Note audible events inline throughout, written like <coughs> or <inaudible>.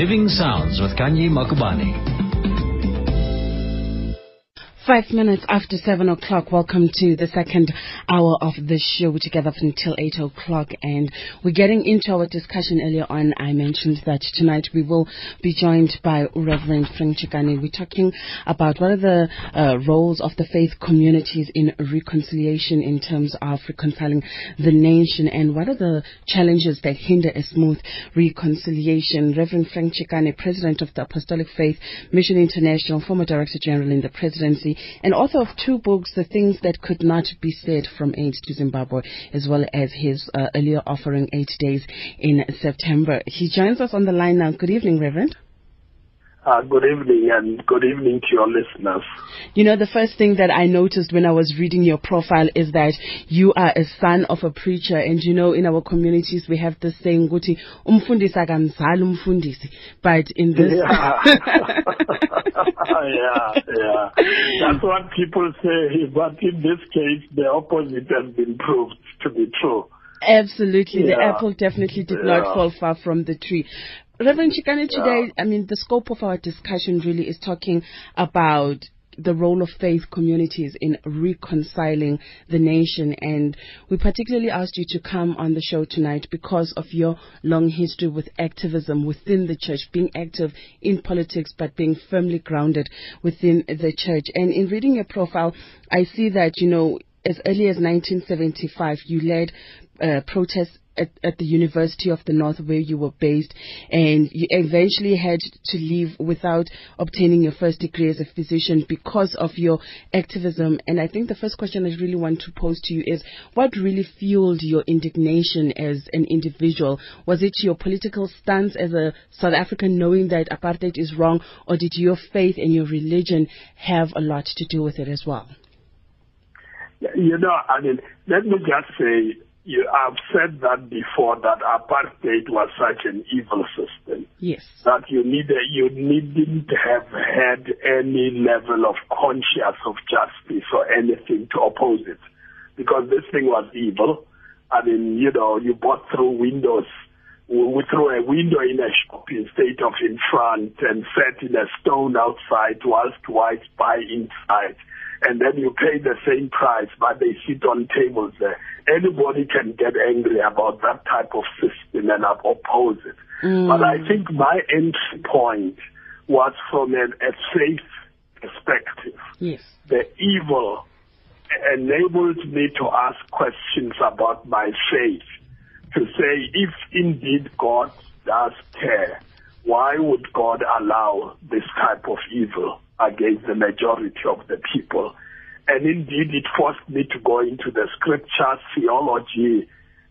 Living Sounds with Kanye Makubane. Five minutes after seven o'clock, welcome to the second hour of the show. Together until eight o'clock and we're getting into our discussion earlier on. I mentioned that tonight we will be joined by Reverend Frank Chikane. We're talking about what are the uh, roles of the faith communities in reconciliation in terms of reconciling the nation and what are the challenges that hinder a smooth reconciliation. Reverend Frank Chikane, President of the Apostolic Faith Mission International, former Director General in the Presidency, and author of two books, The Things That Could Not Be Said from AIDS to Zimbabwe, as well as his uh, earlier offering, Eight Days in September. He joins us on the line now. Good evening, Reverend. Uh, good evening and good evening to your listeners. You know, the first thing that I noticed when I was reading your profile is that you are a son of a preacher. And you know, in our communities, we have this saying, Guti, umfundisi akamzali umfundisi. But in this. Yeah. <laughs> <laughs> yeah, yeah. That's what people say. But in this case, the opposite has been proved to be true. Absolutely. Yeah. The apple definitely did Yeah. not fall far from the tree. Reverend Chikane, Yeah. today, I mean, the scope of our discussion really is talking about the role of faith communities in reconciling the nation. And we particularly asked you to come on the show tonight because of your long history with activism within the church, being active in politics, but being firmly grounded within the church. And in reading your profile, I see that, you know, as early as 1975, you led uh, protests at, at the University of the North where you were based, and you eventually had to leave without obtaining your first degree as a physician because of your activism. And I think the first question I really want to pose to you is what really fueled your indignation as an individual? Was it your political stance as a South African knowing that apartheid is wrong, or did your faith and your religion have a lot to do with it as well? You know, I mean, let me just say, you, I've said that before that apartheid was such an evil system Yes. that you need you needn't have had any level of conscience of justice or anything to oppose it, because this thing was evil. I mean, you know, you bought through windows, w- through a window in a shop instead of in front, and sat in a stone outside whilst whites buy inside. And then you pay the same price, but they sit on tables there. Anybody can get angry about that type of system and oppose it. Mm. But I think my entry point was from an, a faith perspective. Yes. The evil enabled me to ask questions about my faith. To say, if indeed God does care, why would God allow this type of evil against the majority of the people? And indeed, it forced me to go into the scriptures, theology,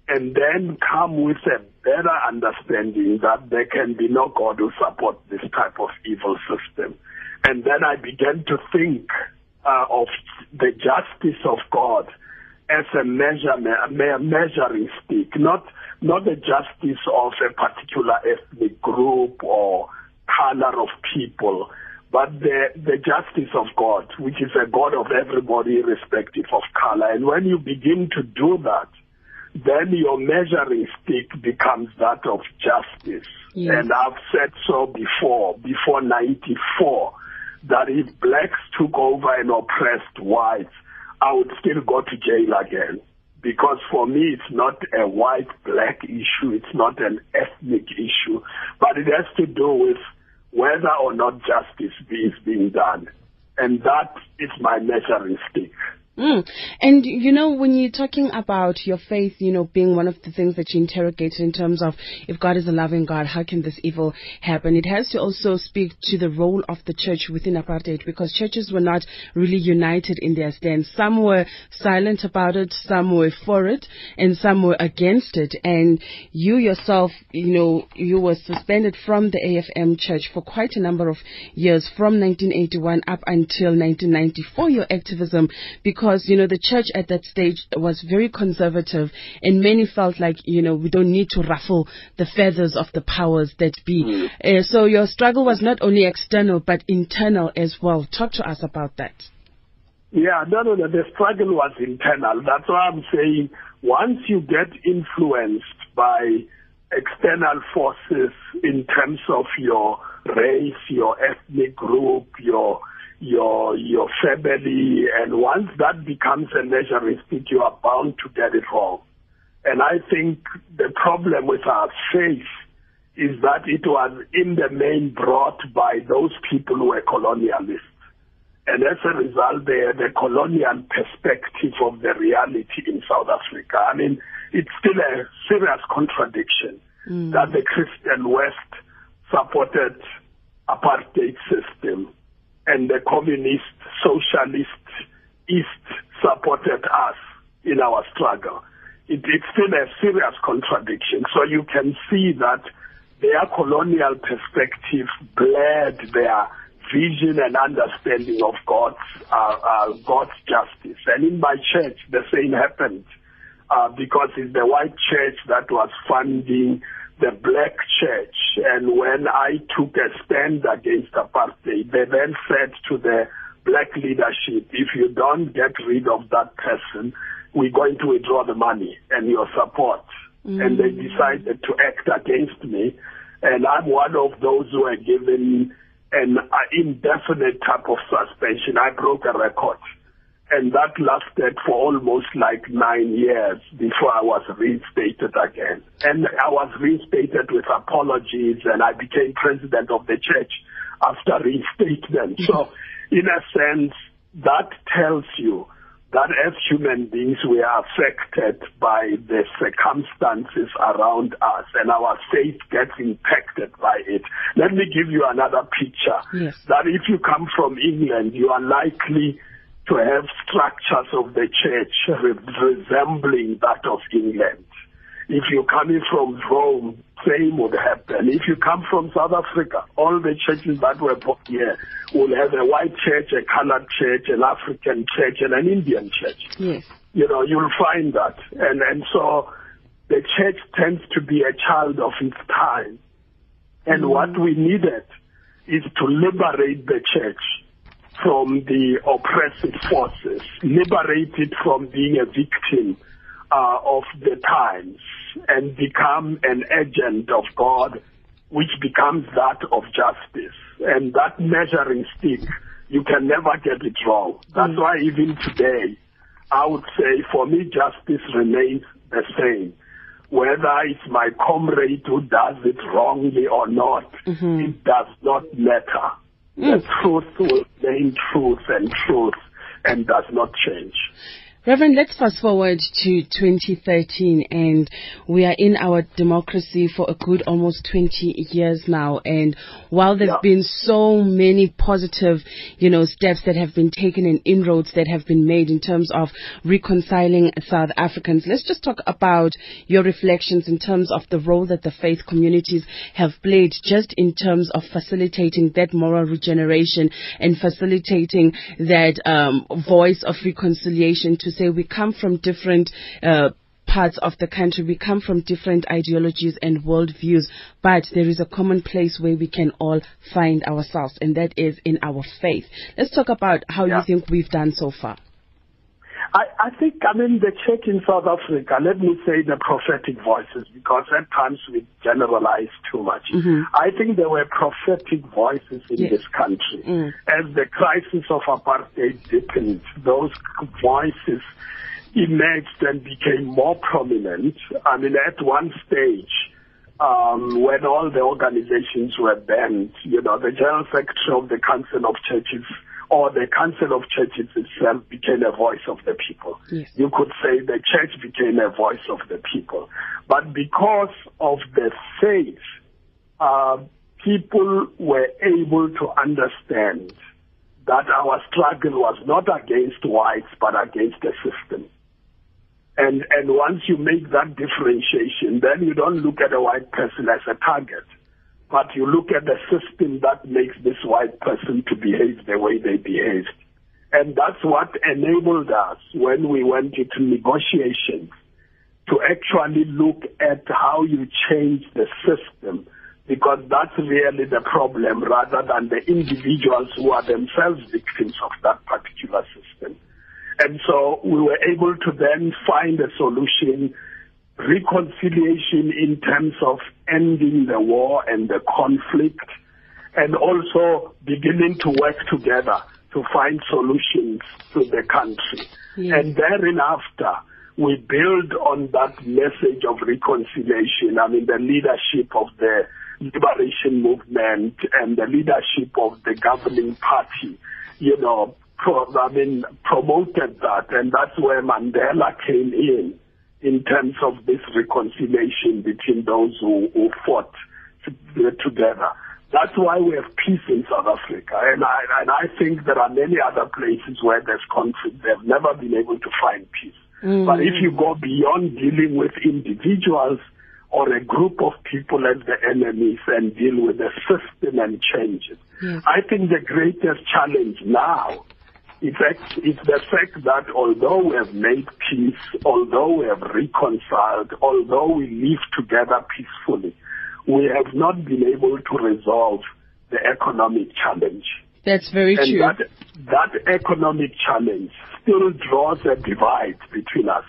and then come with a better understanding that there can be no God who supports this type of evil system. And then I began to think uh, of the justice of God as a measure, a measuring stick, not not the justice of a particular ethnic group or color of people, but the the justice of God, which is a God of everybody, irrespective of color. And when you begin to do that, then your measuring stick becomes that of justice. Yes. And I've said so before, before 94, that if blacks took over and oppressed whites, I would still go to jail again. Because for me, it's not a white black issue, it's not an ethnic issue, but it has to do with whether or not justice is being done. And that is my measuring stick. Mm. And you know, when you're talking about your faith, you know, being one of the things that you interrogate in terms of if God is a loving God, how can this evil happen? It has to also speak to the role of the church within apartheid because churches were not really united in their stance. Some were silent about it, some were for it, and some were against it. And you yourself, you know, you were suspended from the AFM church for quite a number of years, from 1981 up until 1994, your activism, because because, you know, the church at that stage was very conservative and many felt like, you know, we don't need to ruffle the feathers of the powers that be. Uh, so your struggle was not only external but internal as well. Talk to us about that. Yeah, no, no, no. The struggle was internal. That's why I'm saying once you get influenced by external forces in terms of your race, your ethnic group, your your your family, and once that becomes a measuring stick, you are bound to get it wrong. And I think the problem with our faith is that it was in the main brought by those people who were colonialists. And as a result, they had a colonial perspective of the reality in South Africa. I mean, it's still a serious contradiction mm. that the Christian West supported apartheid system and the communist socialist East supported us in our struggle. It, it's still a serious contradiction. So you can see that their colonial perspective blurred their vision and understanding of God's uh, uh, God's justice. And in my church, the same happened uh, because it's the white church that was funding the black church. And when I took a stand against apartheid, they then said to the black leadership, if you don't get rid of that person, we're going to withdraw the money and your support. Mm. And they decided to act against me. And I'm one of those who are given an indefinite type of suspension. I broke a record. And that lasted for almost like nine years before I was reinstated again. And I was reinstated with apologies and I became president of the church after reinstatement. So in a sense, that tells you that as human beings we are affected by the circumstances around us and our faith gets impacted by it. Let me give you another picture. Yes. That if you come from England, you are likely to have structures of the church resembling that of England. If you're coming from Rome, same would happen. If you come from South Africa, all the churches that were put here will have a white church, a colored church, an African church, and an Indian church. Yes. You know, you'll find that. And, and so the church tends to be a child of its time. And mm. what we needed is to liberate the church from the oppressive forces, liberated from being a victim uh, of the times and become an agent of God, which becomes that of justice. And that measuring stick, you can never get it wrong. That's mm. why even today, I would say for me, justice remains the same. Whether it's my comrade who does it wrongly or not, mm-hmm. it does not matter. Mm. The truth will remain truth and truth and does not change. Reverend, let's fast forward to 2013 and we are in our democracy for a good almost 20 years now. And while there have yeah. been so many positive, you know, steps that have been taken and inroads that have been made in terms of reconciling South Africans, let's just talk about your reflections in terms of the role that the faith communities have played just in terms of facilitating that moral regeneration and facilitating that um, voice of reconciliation to say we come from different uh, parts of the country. We come from different ideologies and worldviews, but there is a common place where we can all find ourselves, and that is in our faith. Let's talk about how yeah. you think we've done so far. I, I think, I mean, the church in South Africa, let me say the prophetic voices, because at times we generalize too much. Mm-hmm. I think there were prophetic voices in yes. this country. Mm. As the crisis of apartheid deepened, those voices emerged and became more prominent. I mean, at one stage, um, when all the organizations were banned, you know, the General Secretary of the Council of Churches or the Council of Churches itself became a voice of the people. Yes. You could say the church became a voice of the people. But because of the faith, uh, people were able to understand that our struggle was not against whites, but against the system. And, and once you make that differentiation, then you don't look at a white person as a target but you look at the system that makes this white person to behave the way they behaved. And that's what enabled us when we went into negotiations to actually look at how you change the system because that's really the problem rather than the individuals who are themselves victims of that particular system. And so we were able to then find a solution reconciliation in terms of ending the war and the conflict, and also beginning to work together to find solutions to the country. Yes. And thereafter, we build on that message of reconciliation. I mean, the leadership of the liberation movement and the leadership of the governing party, you know, pro- I mean, promoted that, and that's where Mandela came in, in terms of this reconciliation between those who, who fought together. That's why we have peace in South Africa. And I, and I think there are many other places where there's conflict. They've never been able to find peace. Mm. But if you go beyond dealing with individuals or a group of people as the enemies and deal with the system and change it, yes. I think the greatest challenge now is, is the fact that although we have made peace, although we have reconciled, although we live together peacefully, we have not been able to resolve the economic challenge. That's very and true. That, that economic challenge still draws a divide between us.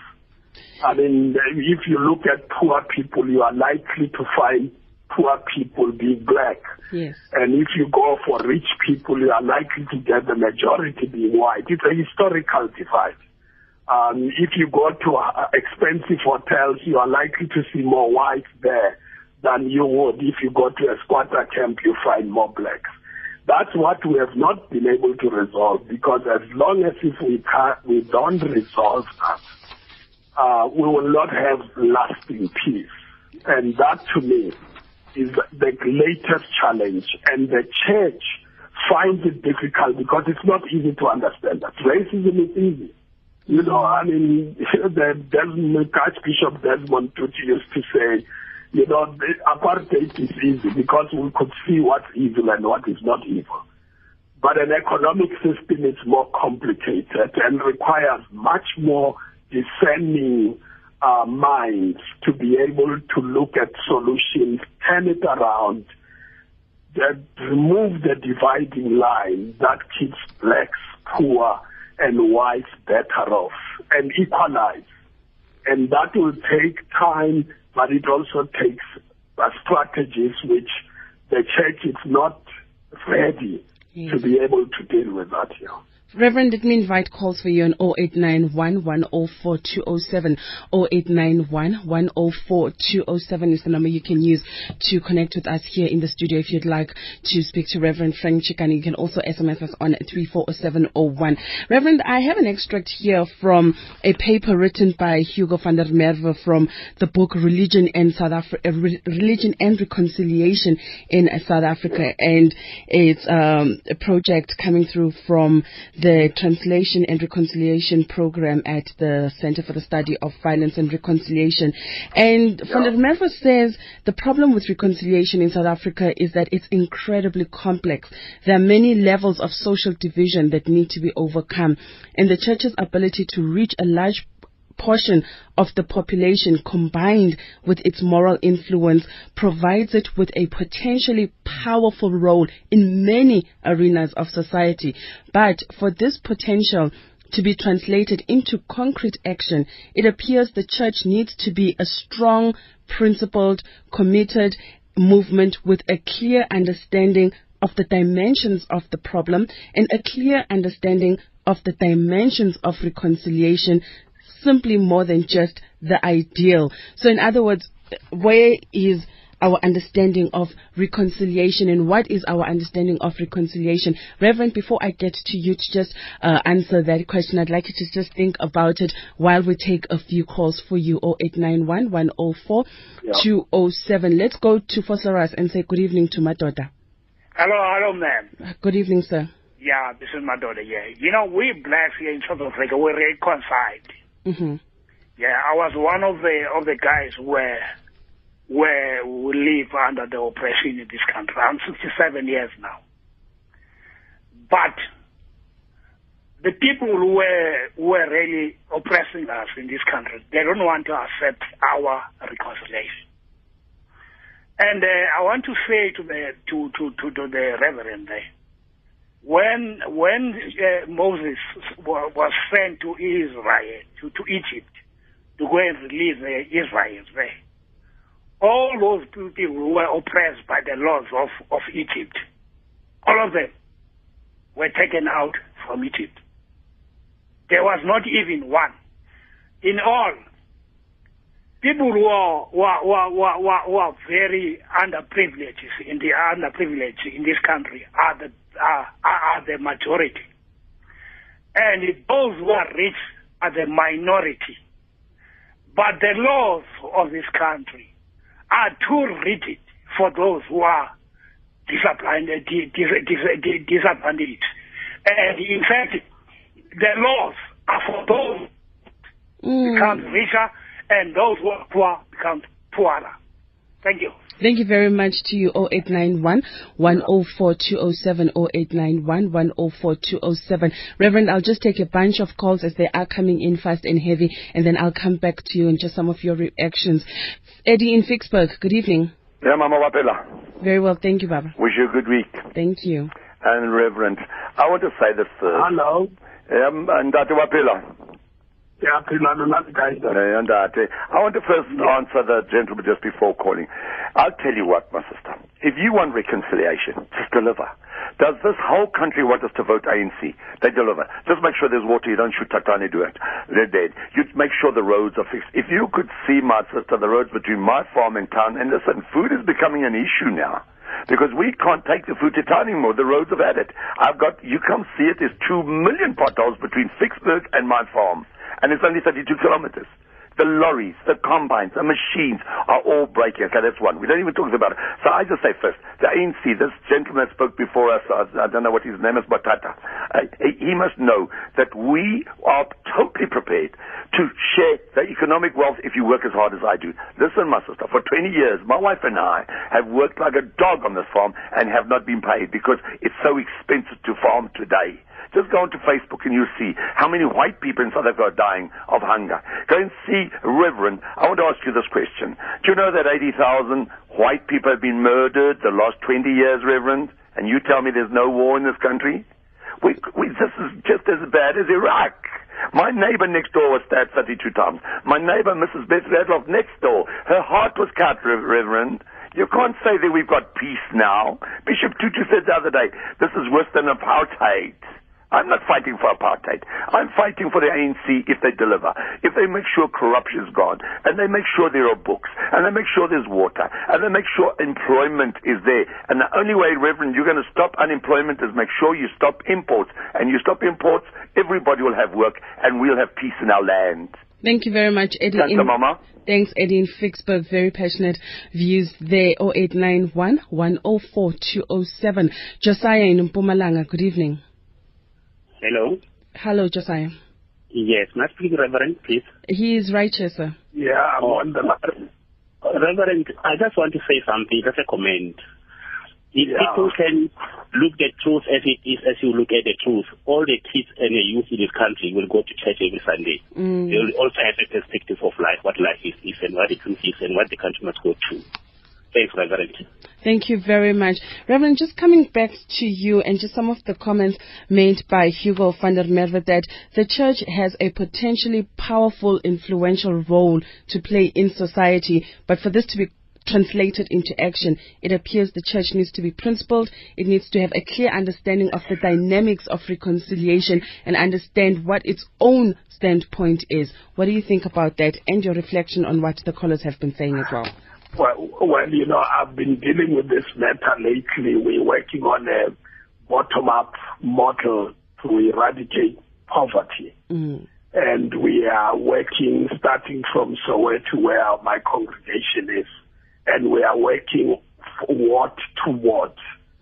I mean, if you look at poor people, you are likely to find poor people being black. Yes. And if you go for rich people, you are likely to get the majority being white. It's a historical divide. Um, if you go to uh, expensive hotels, you are likely to see more whites there than you would if you go to a squatter camp, you find more blacks. That's what we have not been able to resolve because as long as if we can't, we don't resolve that, uh, we will not have lasting peace. And that to me is the greatest challenge. And the church finds it difficult because it's not easy to understand that. Racism is easy. You know, I mean, <laughs> the Desmond, Archbishop Desmond Tutu used to say, you know, apartheid is easy because we could see what's evil and what is not evil. But an economic system is more complicated and requires much more discerning uh, minds to be able to look at solutions, turn it around, that remove the dividing line that keeps blacks poor and whites better off and equalize. And that will take time but it also takes uh, strategies which the church is not ready yes. to be able to deal with that. Yeah. Reverend, let me invite calls for you on 0891 104 207. 0891 104 207 is the number you can use to connect with us here in the studio if you'd like to speak to Reverend Frank Chikane. You can also SMS us on 34701. Reverend, I have an extract here from a paper written by Hugo van der Merwe from the book Religion and South Africa, uh, Religion and Reconciliation in South Africa. And it's um, a project coming through from the Translation and Reconciliation Program at the Center for the Study of Violence and Reconciliation. And yeah. Van der Merwe says the problem with reconciliation in South Africa is that it's incredibly complex. There are many levels of social division that need to be overcome, and the church's ability to reach a large portion of the population combined with its moral influence provides it with a potentially powerful role in many arenas of society. But for this potential to be translated into concrete action, it appears the church needs to be a strong, principled, committed movement with a clear understanding of the dimensions of the problem and a clear understanding of the dimensions of reconciliation simply more than just the ideal. So, in other words, where is our understanding of reconciliation and what is our understanding of reconciliation. Reverend, before I get to you to just uh, answer that question, I'd like you to just think about it while we take a few calls for you 0891 104 207. Let's go to Phosphorus and say good evening to my daughter. Hello, hello, ma'am. Good evening, sir. Yeah, this is my daughter, yeah. You know, we blacks here in South Africa, we're reconciled. Mm-hmm. Yeah, I was one of the of the guys where where we live under the oppression in this country. I'm 67 years now. But the people who were were really oppressing us in this country, they don't want to accept our reconciliation. And uh, I want to say to the to, to, to, to the reverend there, when when uh, Moses was sent to Israel to, to Egypt to go and release the Israelis there. All those people who were oppressed by the laws of, of Egypt, all of them were taken out from Egypt. There was not even one. In all, people who are, who are, who are, who are, who are very underprivileged in the underprivileged in this country are the are, are the majority, and those who are rich are the minority. But the laws of this country are too rigid for those who are disadvantaged. And in fact, the laws are for those who mm. become richer and those who are poor become poorer. Thank you. Thank you very much to you, 0891 104 207, 0891 104 207. Reverend, I'll just take a bunch of calls as they are coming in fast and heavy, and then I'll come back to you and just some of your reactions. Eddie in Ficksburg, good evening. Yeah, Mama Wapela. Very well, thank you, Baba. Wish you a good week. Thank you. And Reverend, I want to say this first. Hello. Um, and Dr. Wapela. Yeah, that, I want to first answer the gentleman just before calling. I'll tell you what, my sister. If you want reconciliation, just deliver. Does this whole country want us to vote ANC? They deliver. Just make sure there's water. You don't shoot Tatane do it. They're dead. You make sure the roads are fixed. If you could see, my sister, the roads between my farm and town, and listen, food is becoming an issue now because we can't take the food to town anymore. The roads have had it. I've got, you come see it, there's two million potholes between Ficksburg and my farm and it's only 32 kilometers. The lorries, the combines, the machines are all breaking. Okay, that's one. We don't even talk about it. So I just say first, the ANC, this gentleman that spoke before us, I, don't know what his name is, Batata, uh, he must know that we are totally prepared to share the economic wealth if you work as hard as I do. Listen, my sister, for 20 years, my wife and I have worked like a dog on this farm and have not been paid because it's so expensive to farm today. Just go onto Facebook and you'll see how many white people in South Africa are dying of hunger. Go and see Reverend. I want to ask you this question. Do you know that 80,000 white people have been murdered the last 20 years, Reverend? And you tell me there's no war in this country? We, we, this is just as bad as Iraq. My neighbor next door was stabbed 32 times. My neighbor, Mrs. Beth Radloff, next door, her heart was cut, Reverend. You can't say that we've got peace now. Bishop Tutu said the other day, this is worse than apartheid. I'm not fighting for apartheid. I'm fighting for the ANC if they deliver, if they make sure corruption is gone, and they make sure there are books, and they make sure there's water, and they make sure employment is there. And the only way, Reverend, you're going to stop unemployment is make sure you stop imports. And you stop imports, everybody will have work, and we'll have peace in our land. Thank you very much, Eddie. Thanks, in, Mama. Thanks, Eddie in Ficksburg. Very passionate views there. 0891 104 207. Josiah in Mpumalanga. Good evening. Hello. Hello, Josiah. Yes, may I speak to Reverend, please? He is righteous, sir. Yeah, I'm oh, on the line. Reverend, I just want to say something, just a comment. If yeah. people can look the truth as it is, as you look at the truth, all the kids and the youth in this country will go to church every Sunday. Mm. They will also have a perspective of life, what life is, is and what the truth is, and what the country must go through. Thanks, Reverend. Thank you very much. Reverend, just coming back to you and just some of the comments made by Hugo van der Merwe that the church has a potentially powerful, influential role to play in society, but for this to be translated into action, it appears the church needs to be principled. It needs to have a clear understanding of the dynamics of reconciliation and understand what its own standpoint is. What do you think about that and your reflection on what the callers have been saying as well? Well, well, you know, I've been dealing with this matter lately. We're working on a bottom-up model to eradicate poverty. Mm. And we are working starting from Soweto where my congregation is. And we are working ward to ward.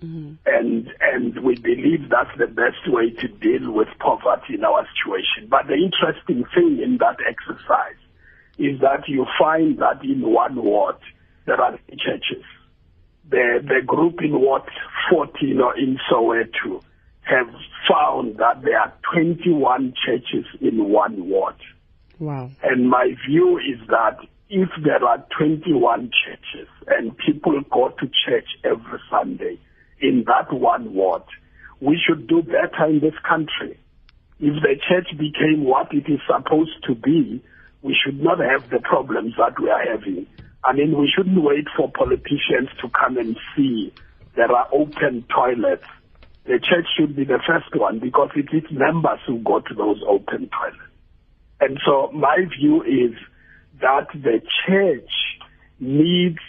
Mm-hmm. And and we believe that's the best way to deal with poverty in our situation. But the interesting thing in that exercise is that you find that in one ward there are churches. The, the group in Ward 14 or in Soweto have found that there are 21 churches in one ward. Wow. And my view is that if there are 21 churches and people go to church every Sunday in that one ward, we should do better in this country. If the church became what it is supposed to be, we should not have the problems that we are having. I mean, we shouldn't wait for politicians to come and see there are open toilets. The church should be the first one because it is members who go to those open toilets. And so my view is that the church needs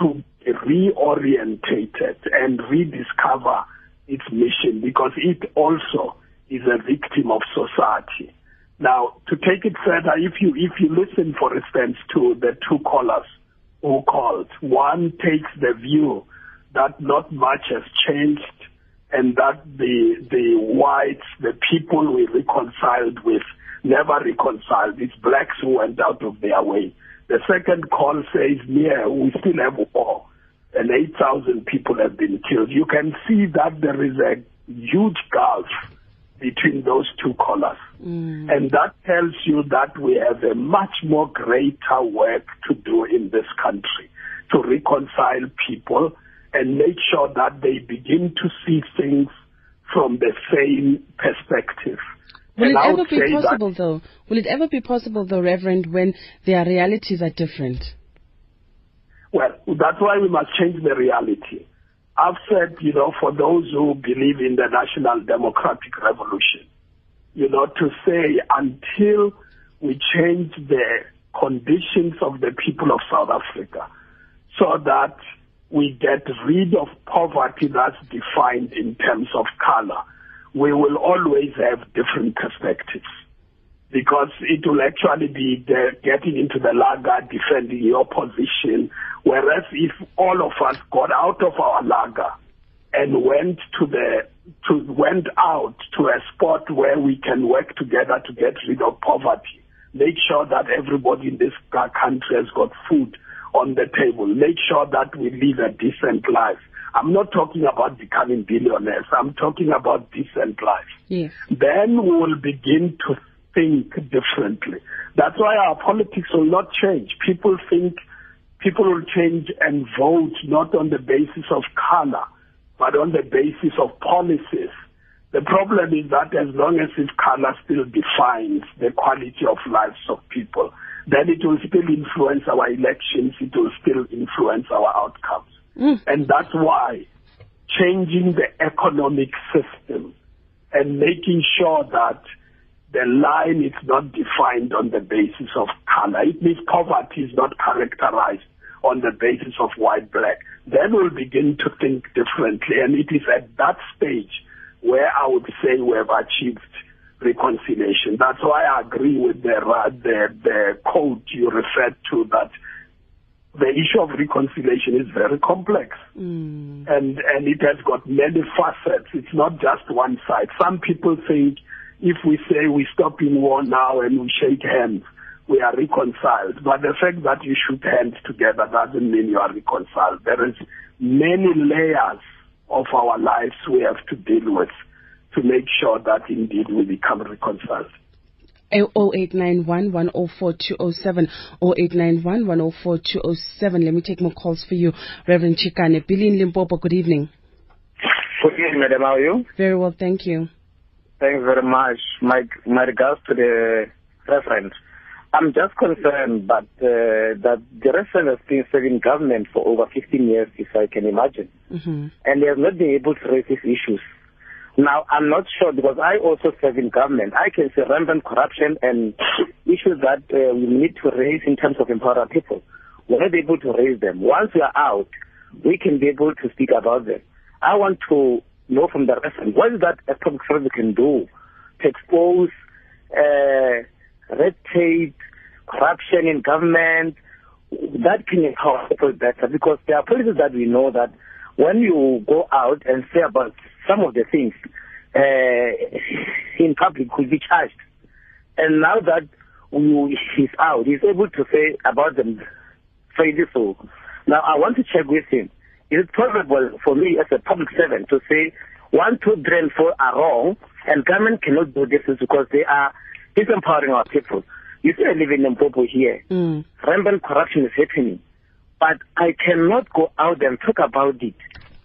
to be reorientated and rediscover its mission because it also is a victim of society. Now, to take it further, if you if you listen, for instance, to the two callers who called, one takes the view that not much has changed and that the the whites, the people we reconciled with, never reconciled. It's blacks who went out of their way. The second call says, yeah, we still have war and 8,000 people have been killed. You can see that there is a huge gulf between those two callers. Mm. And that tells you that we have a much more greater work to do in this country to reconcile people and make sure that they begin to see things from the same perspective. Will and it ever be possible, though? Will it ever be possible, though, Reverend, when their realities are different? Well, that's why we must change the reality. I've said, you know, for those who believe in the national democratic revolution, you know, to say until we change the conditions of the people of South Africa so that we get rid of poverty that's defined in terms of color, we will always have different perspectives because it will actually be the, getting into the laager, defending your position. Whereas if all of us got out of our laager and went to the to went out to a spot where we can work together to get rid of poverty, make sure that everybody in this country has got food on the table, make sure that we live a decent life. I'm not talking about becoming billionaires. I'm talking about decent life. Yes. Then we will begin to think differently. That's why our politics will not change. People think people will change and vote not on the basis of color, but on the basis of policies. The problem is that as long as this color still defines the quality of lives of people, then it will still influence our elections, it will still influence our outcomes. Mm. And that's why changing the economic system and making sure that the line is not defined on the basis of color. It means poverty is not characterized on the basis of white black. Then we'll begin to think differently. And it is at that stage where I would say we have achieved reconciliation. That's why I agree with the, uh, the, the quote you referred to that the issue of reconciliation is very complex mm. and and it has got many facets it's not just one side some people think if we say we stop in war now and we shake hands, we are reconciled. But the fact that you shook hands together doesn't mean you are reconciled. There is many layers of our lives we have to deal with to make sure that indeed we become reconciled. Eh, 0891 104 0891 Let me take more calls for you. Reverend Chikane. Billy in Limpopo, good evening. Good evening, madam. How are you? Very well, thank you. Thanks very much. My, my regards to the reference. I'm just concerned but, uh, that the reference has been serving government for over 15 years, if I can imagine. Mm-hmm. And they have not been able to raise these issues. Now, I'm not sure because I also serve in government. I can see rampant corruption and <coughs> issues that uh, we need to raise in terms of empowering people. We're not able to raise them. Once we are out, we can be able to speak about them. I want to know from the reference what is that a public service can do to expose uh, red tape, corruption in government, that can empower people better because there are policies that we know that when you go out and say about some of the things uh, in public could be charged. And now that he's out, he's able to say about them fairly so. Now I want to check with him is it possible for me as a public servant to say one, two, three, and four are wrong, and government cannot do this because they are disempowering our people? You see, I live in Limpopo here. Mm. Rampant corruption is happening. But I cannot go out and talk about it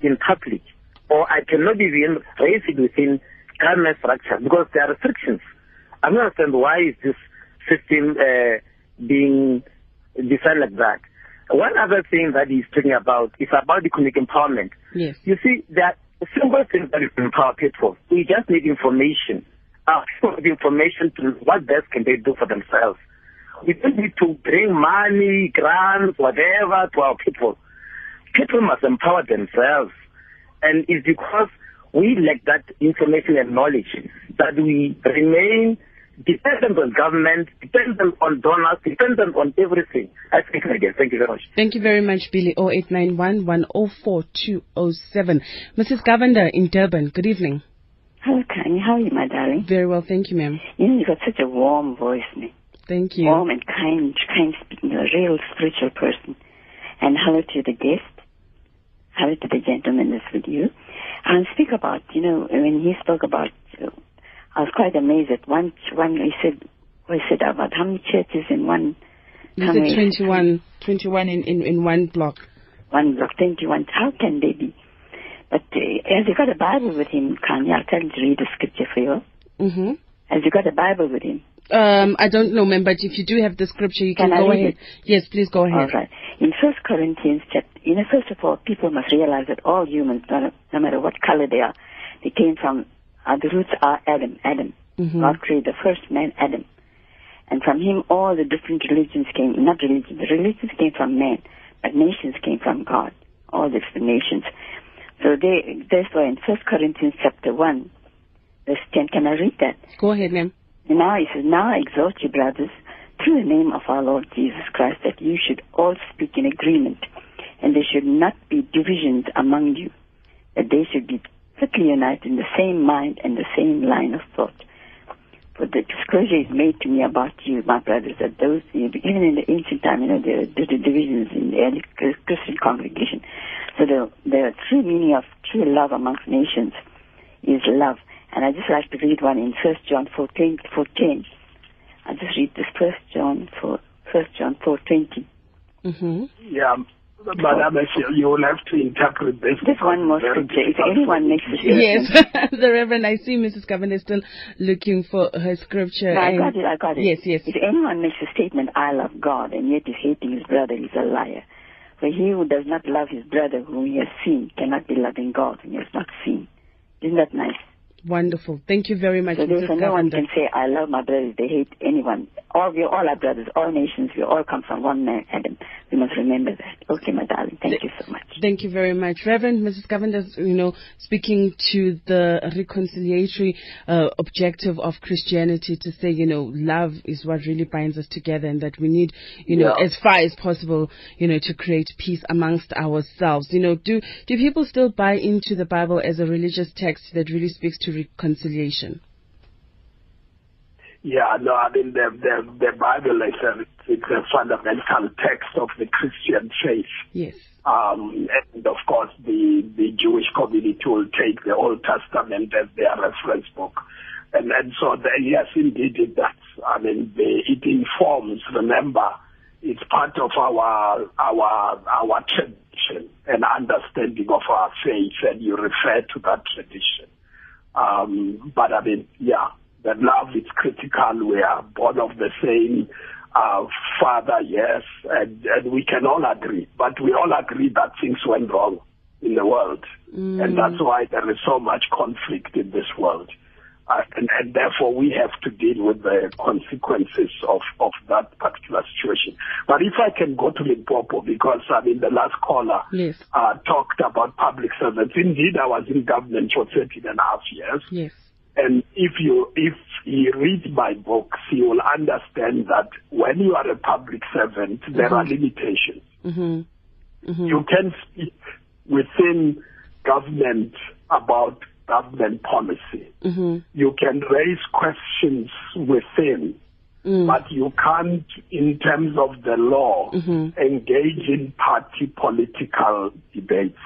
in public, or I cannot even raise it within government structure because there are restrictions. I don't understand why is this system uh, being decided like that. One other thing that he's talking about is about economic empowerment. Yes. You see, there are simple things that empower people. We just need information. Uh, people need information to what best can they do for themselves. We don't need to bring money, grants, whatever to our people. People must empower themselves. And it's because we lack that information and knowledge that we remain dependent on government, dependent on donors, dependent on everything. I think again. Thank you very much. Thank you very much, Billy. 0891 104 207. Mrs. Govender in Durban, good evening. Hello, Kanye. How are you, my darling? Very well, thank you, ma'am. You know, you got such a warm voice, man. Thank you. Warm and kind, kind speaking. You're a real spiritual person. And hello to the guest. Hello to the gentleman that's with you. And speak about, you know, when he spoke about, uh, I was quite amazed at one, one, he said, he said about how many churches in one, You said many- 21, 21 in, in, in one block. one block, 21. How can they be? But uh, has he got a Bible with him, Kanye? I'll tell him to read the scripture for you. hmm Has he got a Bible with him? Um, I don't know, ma'am, but if you do have the scripture, you can, Can go ahead. it? Yes, please go ahead. All right. In First Corinthians chapter, you know, first of all, people must realize that all humans, no, no matter what color they are, they came from, uh, the roots are Adam, Adam. Mhm. God created the first man, Adam. And from him, all the different religions came, not religions, the religions came from man, but nations came from God, all the different nations. So they, that's why in First Corinthians chapter 1, verse 10, can I read that? Go ahead, ma'am. Now he says, Now I exhort you, brothers, through the name of our Lord Jesus Christ, that you should all speak in agreement, and there should not be divisions among you, that they should be perfectly united in the same mind and the same line of thought. For the disclosure is made to me about you, my brothers, that those, even in the ancient time, you know, there there were divisions in the early Christian congregation. So the, the true meaning of true love amongst nations is love. And I just like to read one in First John 14, 14. I'll just read this First John 4, First John 4:20. hmm Yeah, Madam, Eshia, you will have to interpret this. Just one more Very scripture. If anyone for makes me a to hear. statement, Yes, <laughs> the Reverend, I see Mrs. Govender still looking for her scripture. No, I got it, I got it. Yes, yes. If anyone makes a statement, I love God, and yet is hating his brother, he's a liar. For he who does not love his brother whom he has seen cannot be loving God whom he has not seen. Isn't that nice? Wonderful. Thank you very much, So Mrs. no one can say, I love my brothers, they hate anyone. All we all are brothers, all nations, we all come from one man, Adam. We must remember that. Okay, my darling, thank you so much. Thank you very much. Reverend Mrs. Govender, you know, speaking to the reconciliatory uh, objective of Christianity to say, you know, love is what really binds us together and that we need, you know, Yeah. as far as possible, you know, to create peace amongst ourselves. You know, do, do people still buy into the Bible as a religious text that really speaks to reconciliation? Yeah, no, I mean, the, the, the Bible is a, it's a fundamental text of the Christian faith. Yes. Um, and of course, the, the Jewish community will take the Old Testament as their reference book. And, and so, the, yes, indeed, it does. I mean, the, it informs, remember, it's part of our, our, our tradition and understanding of our faith, and you refer to that tradition. Um, but I mean, yeah, the love is critical. We are born of the same uh, father, yes, and, and we can all agree. But we all agree that things went wrong in the world. And that's why there is so much conflict in this world. Uh, and, and therefore we have to deal with the consequences of, of that particular situation. But if I can go to Limpopo, because I mean the last caller Yes. uh, talked about public servants. Indeed, I was in government for 13 and a half years. Yes. And if you if you read my books, you will understand that when you are a public servant, there are limitations. hmm hmm You can speak within government about government policy. hmm You can raise questions within, Mm. but you can't, in terms of the law, Mhm. engage in party political debates.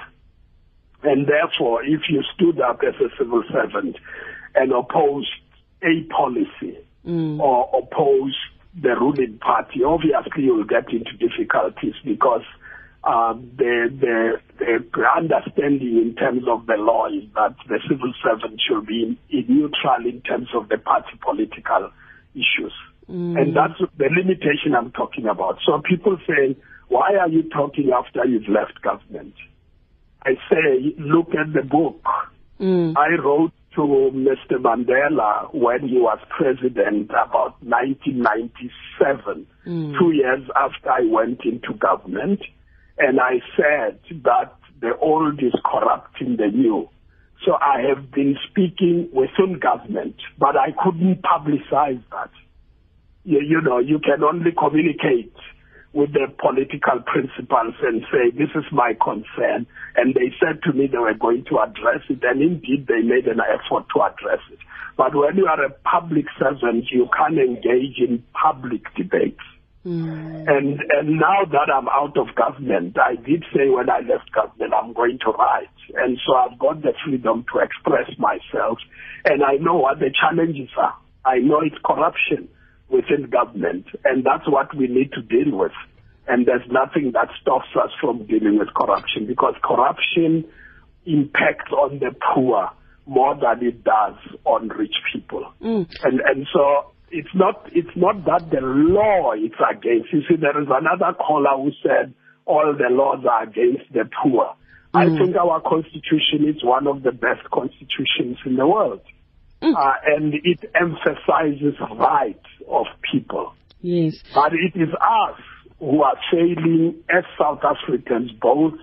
And therefore, if you stood up as a civil servant and opposed a policy Mm. or opposed the ruling party, obviously you'll get into difficulties because um, the, the, the understanding in terms of the law is that the civil servant should be in, in neutral in terms of the party political issues. Mm. And that's the limitation I'm talking about. So people say, why are you talking after you've left government? I say, look at the book. Mm. I wrote to Mr. Mandela when he was president about 1997, mm. two years after I went into government. And I said that the old is corrupting the new. So I have been speaking within government, but I couldn't publicize that you, you know, you can only communicate with the political principals and say, this is my concern. And they said to me they were going to address it. And indeed, they made an effort to address it. But when you are a public servant, you can't engage in public debates. Mm. And and now that I'm out of government, I did say when I left government I'm going to write, and so I've got the freedom to express myself, and I know what the challenges are. I know it's corruption within government, and that's what we need to deal with. And there's nothing that stops us from dealing with corruption because corruption impacts on the poor more than it does on rich people. Mm. And and so it's not it's not that the law is against. You see, there is another caller who said all the laws are against the poor. Mm. I think our constitution is one of the best constitutions in the world. Mm. Uh, and it emphasizes rights of people. Yes. But it is us who are failing as South Africans, both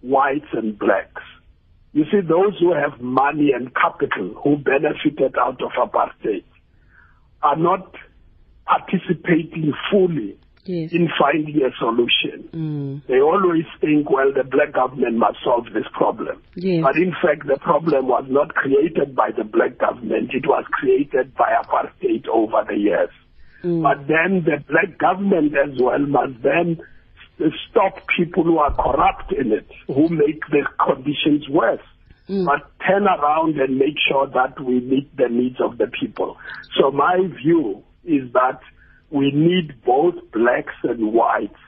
whites and blacks. You see, those who have money and capital who benefited out of apartheid are not participating fully yes. in finding a solution. Mm. They always think, well, the black government must solve this problem. Yes. But in fact, the problem was not created by the black government. It was created by apartheid over the years. Mm. But then the black government as well must then stop people who are corrupt in it, who make the conditions worse. Mm. But turn around and make sure that we meet the needs of the people. So my view is that we need both blacks and whites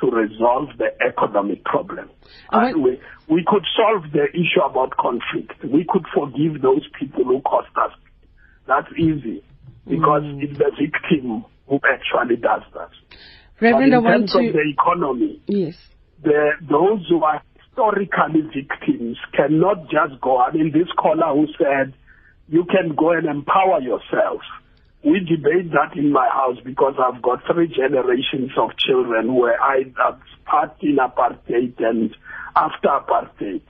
to resolve the economic problem. Right. we, we could solve the issue about conflict. We could forgive those people who cost us. That's easy because mm. it's the victim who actually does that. Reverend, but in terms to... of the economy, yes. the, those who are historically victims cannot just go. I mean, this caller who said, you can go and empower yourself we debate that in my house because I've got three generations of children who were either part in apartheid and after apartheid.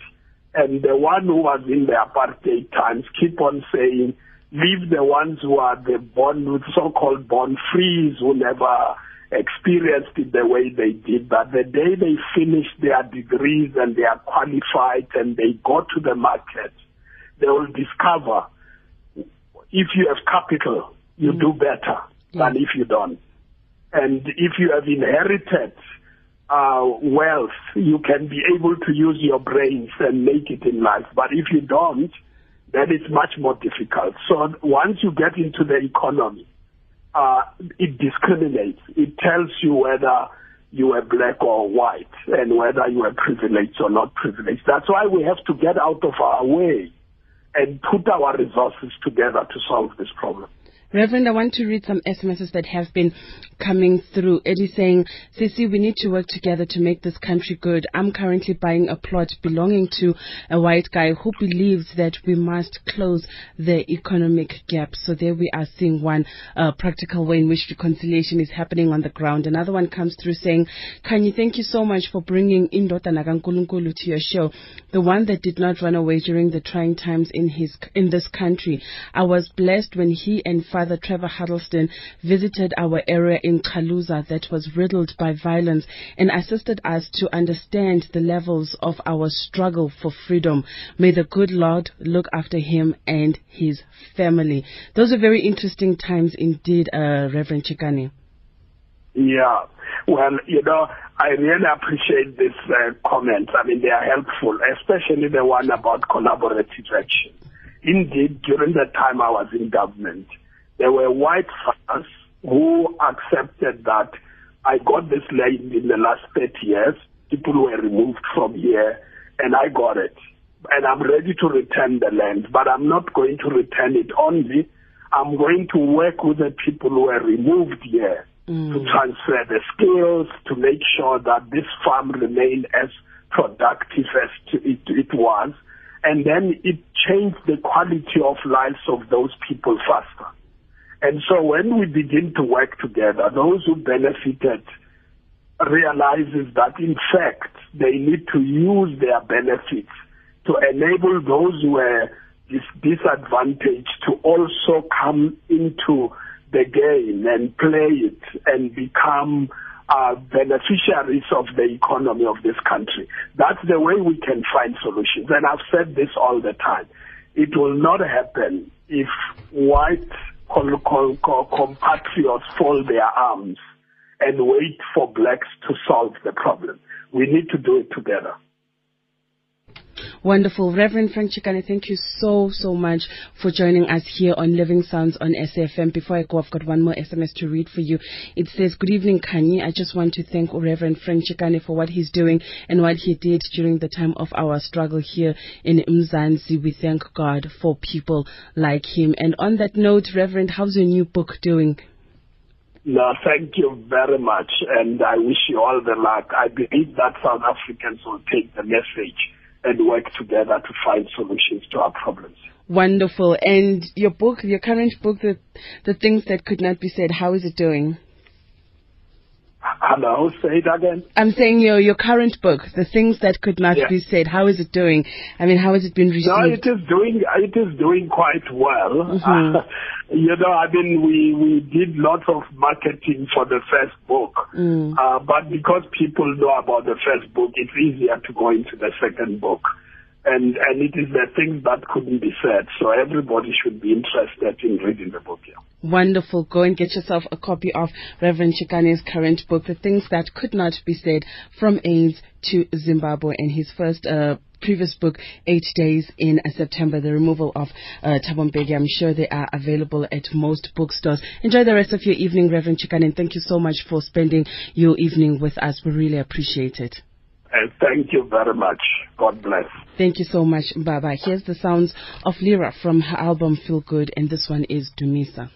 And the one who was in the apartheid times keep on saying, leave the ones who are the born so-called born frees who never experienced it the way they did. But the day they finish their degrees and they are qualified and they go to the market, they will discover if you have capital, you mm. do better than if you don't. And if you have inherited uh, wealth, you can be able to use your brains and make it in life. But if you don't, then it's much more difficult. So once you get into the economy, uh, it discriminates. It tells you whether you are black or white and whether you are privileged or not privileged. That's why we have to get out of our way and put our resources together to solve this problem. Reverend, I want to read some SMSs that have been coming through. Eddie saying, Sissy, we need to work together to make this country good. I'm currently buying a plot belonging to a white guy who believes that we must close the economic gap. So there we are seeing one uh, practical way in which reconciliation is happening on the ground. Another one comes through saying, Kanye, thank you so much for bringing Indota Nagankulunkulu to your show. The one that did not run away during the trying times in his in this country. I was blessed when he and Father Trevor Huddleston visited our area in Caluza that was riddled by violence and assisted us to understand the levels of our struggle for freedom. May the good Lord look after him and his family. Those are very interesting times indeed, uh, Reverend Chikane. Yeah. Well, you know, I really appreciate these uh, comments. I mean, they are helpful, especially the one about collaborative action. Indeed, during the time I was in government, there were white farmers who accepted that I got this land in the last 30 years. People were removed from here, and I got it. And I'm ready to return the land, but I'm not going to return it only. I'm going to work with the people who were removed here Mm. to transfer the skills to make sure that this farm remained as productive as it, it was. And then it changed the quality of lives of those people faster. And so when we begin to work together, those who benefited realizes that in fact they need to use their benefits to enable those who are disadvantaged to also come into the game and play it and become uh, beneficiaries of the economy of this country. That's the way we can find solutions. And I've said this all the time. It will not happen if white compatriots fold their arms and wait for blacks to solve the problem. We need to do it together. Wonderful. Reverend Frank Chikane, thank you so, so much for joining us here on Living Sounds on SFM. Before I go, I've got one more SMS to read for you. It says, Good evening, Kanye. I just want to thank Reverend Frank Chikane for what he's doing and what he did during the time of our struggle here in Mzansi. We thank God for people like him. And on that note, Reverend, how's your new book doing? No, thank you very much, and I wish you all the luck. I believe that South Africans will take the message and work together to find solutions to our problems. Wonderful. And your book, your current book, the, the things that could not be said, how is it doing? Hello, say it again. I'm saying your your current book, the things that could not Yeah. be said. How is it doing? I mean, how has it been received? No, it is doing it is doing quite well. Mhm. <laughs> you know, I mean, we we did lots of marketing for the first book, Mm. uh, but because people know about the first book, it's easier to go into the second book. And and it is the things that couldn't be said, so everybody should be interested in reading the book. Wonderful. Go and get yourself a copy of Reverend Chikane's current book, The Things That Could Not Be Said From AIDS to Zimbabwe, and his first uh, previous book, Eight Days in September, The Removal of uh, Thabo I'm sure they are available at most bookstores. Enjoy the rest of your evening, Reverend Chikane, and thank you so much for spending your evening with us. We really appreciate it. And thank you very much. God bless. Thank you so much, Baba. Here's the sounds of Lira from her album Feel Good, and this one is Dumisa.